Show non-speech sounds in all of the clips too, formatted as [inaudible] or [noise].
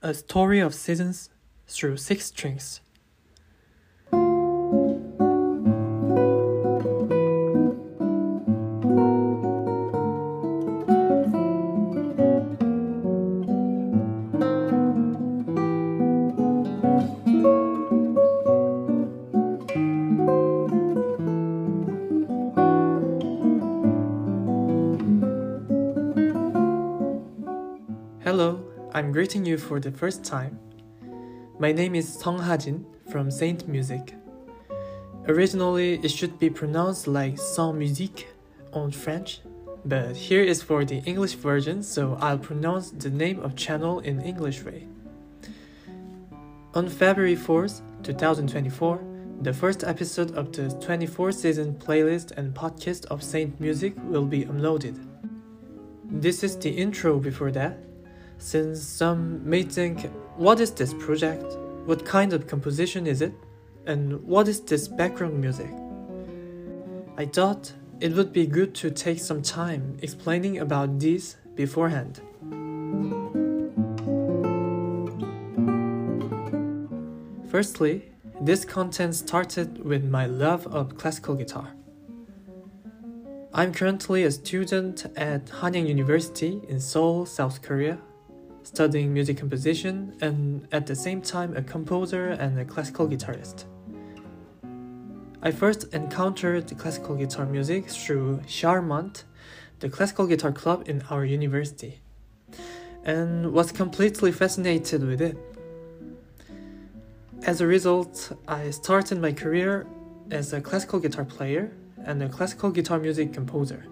A Story of Seasons through Six Strings. Hello, I'm greeting you for the first time. My name is Sung Hajin from Saint Music. Originally, it should be pronounced like Sans Musique on French, but here is for the English version, so I'll pronounce the name of channel in English way. On February 4th, 2024, the first episode of the 24 season playlist and podcast of Saint Music will be uploaded. This is the intro before that, since some may think, what is this project? What kind of composition is it? And what is this background music? I thought it would be good to take some time explaining about these beforehand. Firstly, this content started with my love of classical guitar. I'm currently a student at Hanyang University in Seoul, South Korea, studying music composition and at the same time a composer and a classical guitarist. I first encountered classical guitar music through Charmant, the classical guitar club in our university, and was completely fascinated with it. As a result, I started my career as a classical guitar player and a classical guitar music composer.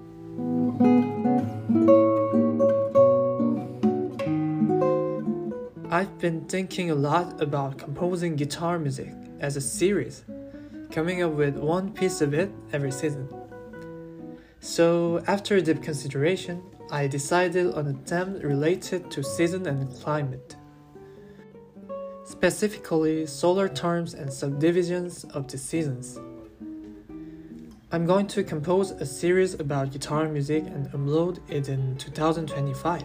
I've been thinking a lot about composing guitar music as a series, coming up with one piece of it every season. So, after deep consideration, I decided on a theme related to season and climate. Specifically, solar terms and subdivisions of the seasons. I'm going to compose a series about guitar music and upload it in 2025.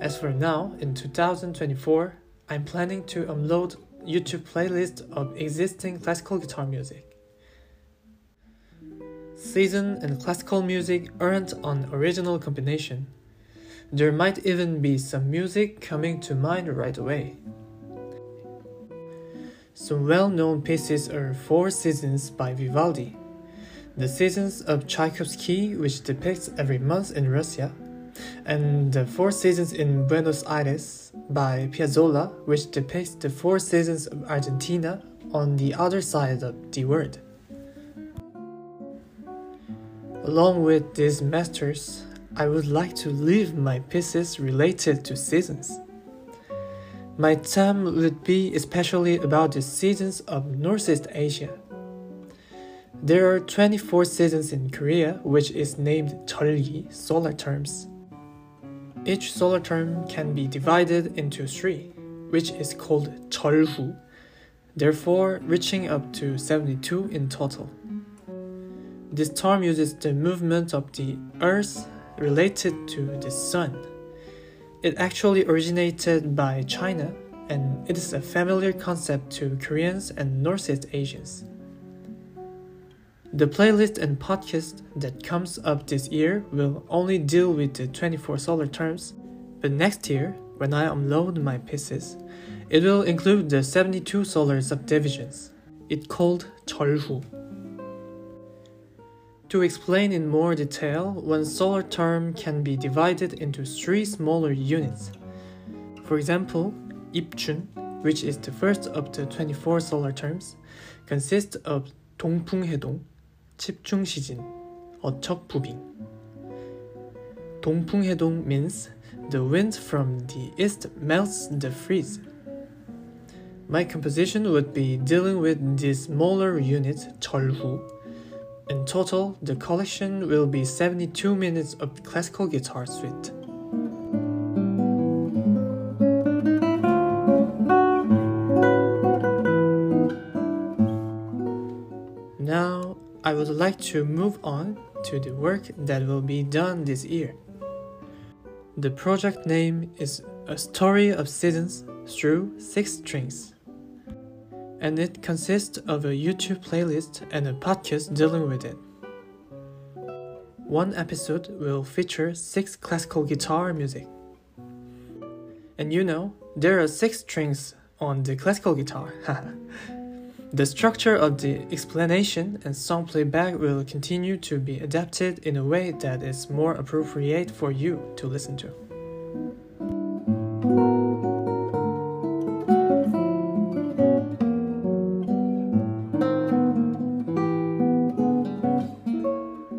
As for now, in 2024, I'm planning to upload YouTube playlist of existing classical guitar music. Season and classical music aren't on original combination. There might even be some music coming to mind right away. Some well-known pieces are Four Seasons by Vivaldi, The Seasons of Tchaikovsky, which depicts every month in Russia, and The Four Seasons in Buenos Aires by Piazzolla, which depicts the four seasons of Argentina on the other side of the world. Along with these masters, I would like to leave my pieces related to seasons. My theme would be especially about the seasons of Northeast Asia. There are 24 seasons in Korea, which is named Cheolgi, solar terms. Each solar term can be divided into three, which is called Cheolhu, therefore reaching up to 72 in total. This term uses the movement of the Earth related to the Sun. It actually originated by China and it is a familiar concept to Koreans and Northeast Asians. The playlist and podcast that comes up this year will only deal with the 24 solar terms, but next year, when I upload my pieces, it will include the 72 solar subdivisions. It's called Cheolhu. To explain in more detail, one solar term can be divided into three smaller units. For example, Ipchun, which is the first of the 24 solar terms, consists of 동풍해동, 칩충 시진 어척부빙 동풍 해동 means the wind from the east melts the freeze. My composition would be dealing with this smaller unit 절후. In total, the collection will be 72 minutes of classical guitar suite. Would like to move on to the work that will be done this year. The project name is A Story of Seasons through Six Strings. And it consists of a YouTube playlist and a podcast dealing with it. One episode will feature six classical guitar music. And you know, there are six strings on the classical guitar. [laughs] the structure of the explanation and song playback will continue to be adapted in a way that is more appropriate for you to listen to.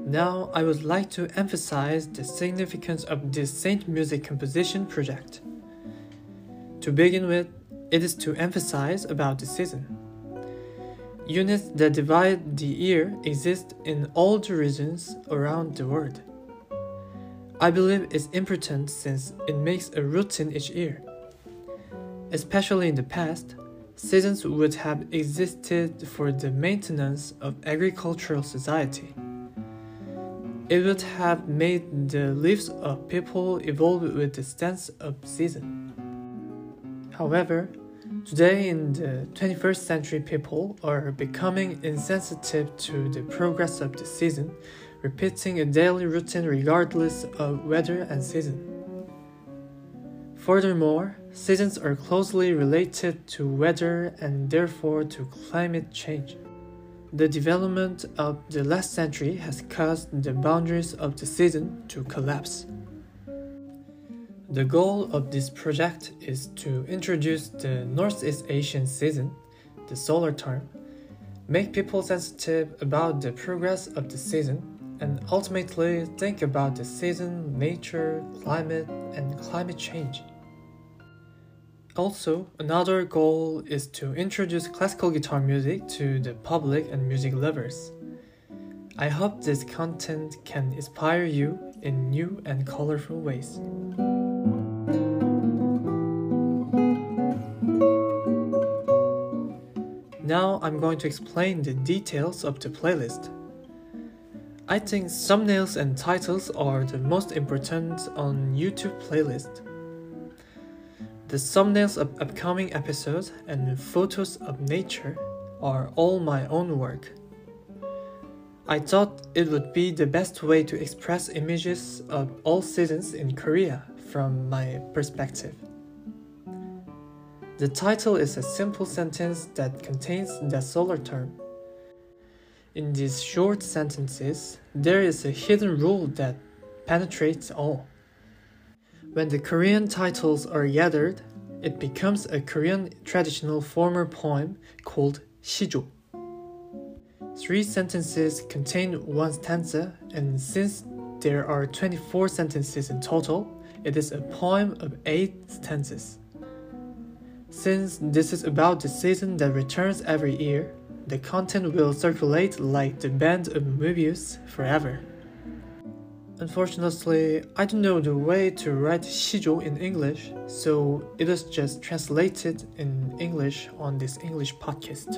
Now, I would like to emphasize the significance of this Saint Music composition project. To begin with, it is to emphasize about the season. Units that divide the year exist in all the regions around the world. I believe it's important since it makes a routine each year. Especially in the past, seasons would have existed for the maintenance of agricultural society. It would have made the lives of people evolve with the sense of season. However, today in the 21st century, people are becoming insensitive to the progress of the season, repeating a daily routine regardless of weather and season. Furthermore, seasons are closely related to weather and therefore to climate change. The development of the last century has caused the boundaries of the season to collapse. The goal of this project is to introduce the Northeast Asian season, the solar term, make people sensitive about the progress of the season, and ultimately think about the season, nature, climate, and climate change. Also, another goal is to introduce classical guitar music to the public and music lovers. I hope this content can inspire you in new and colorful ways. Now I'm going to explain the details of the playlist. I think thumbnails and titles are the most important on YouTube playlist. The thumbnails of upcoming episodes and photos of nature are all my own work. I thought it would be the best way to express images of all seasons in Korea from my perspective. The title is a simple sentence that contains the solar term. In these short sentences, there is a hidden rule that penetrates all. When the Korean titles are gathered, it becomes a Korean traditional former poem called Shijo. Three sentences contain one stanza, and since there are 24 sentences in total, it is a poem of 8 stanzas. Since this is about the season that returns every year, the content will circulate like the band of Mobius forever. Unfortunately, I don't know the way to write shijo in English, so it is just translated in English on this English podcast.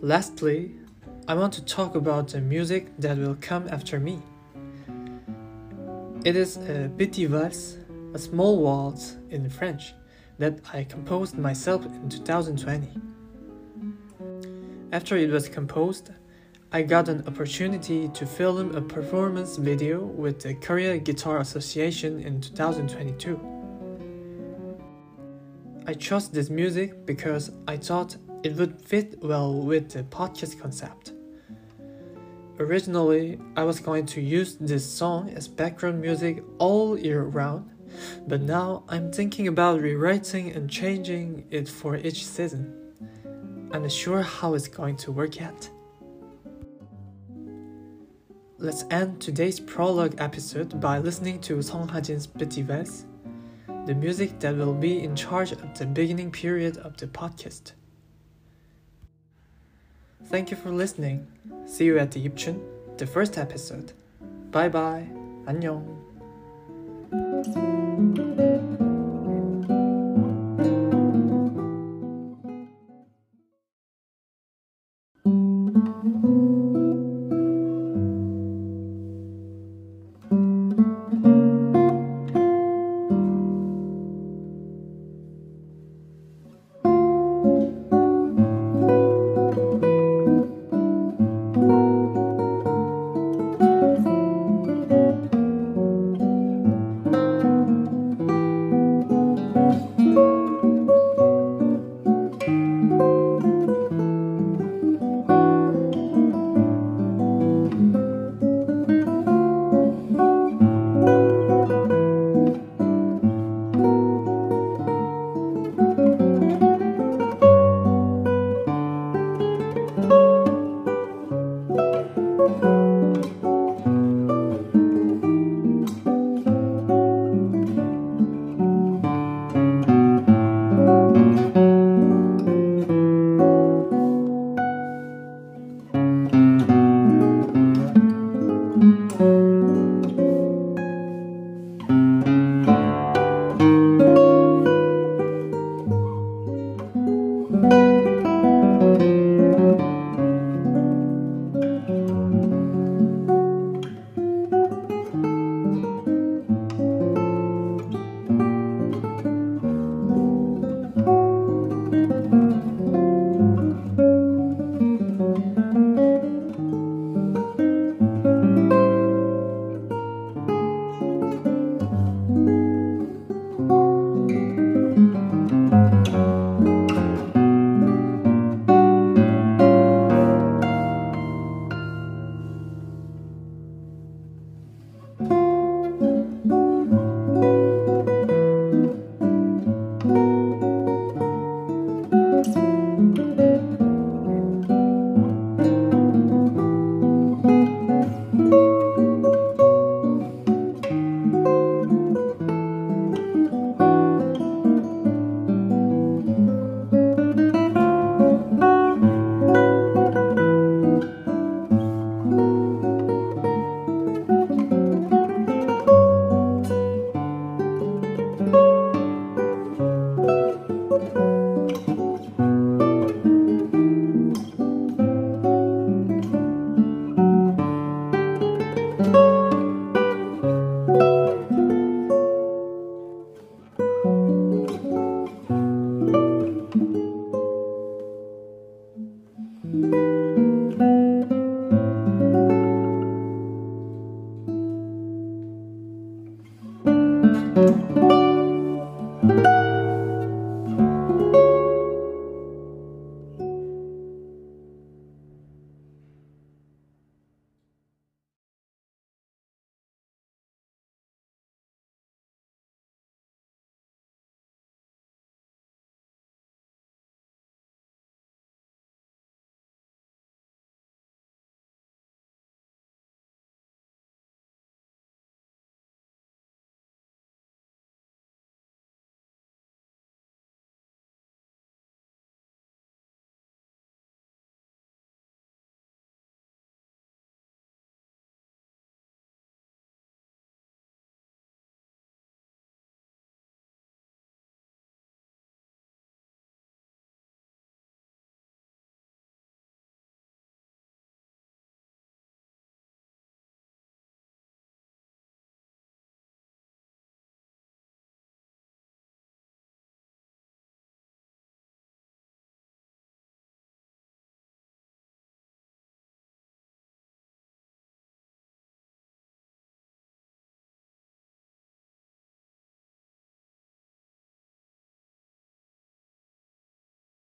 Lastly, I want to talk about the music that will come after me. It is a petit valse, a small waltz in French that I composed myself in 2020. After it was composed, I got an opportunity to film a performance video with the Korea Guitar Association in 2022. I chose this music because I thought it would fit well with the podcast concept. Originally, I was going to use this song as background music all year round, but now I'm thinking about rewriting and changing it for each season. I'm not sure how it's going to work yet. Let's end today's prologue episode by listening to Sung Hajin's Petite Valse, the music that will be in charge of the beginning period of the podcast. Thank you for listening. See you at the Yipchun, the first episode. Bye bye. 안녕.